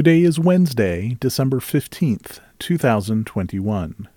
Today is Wednesday, December 15th, 2021.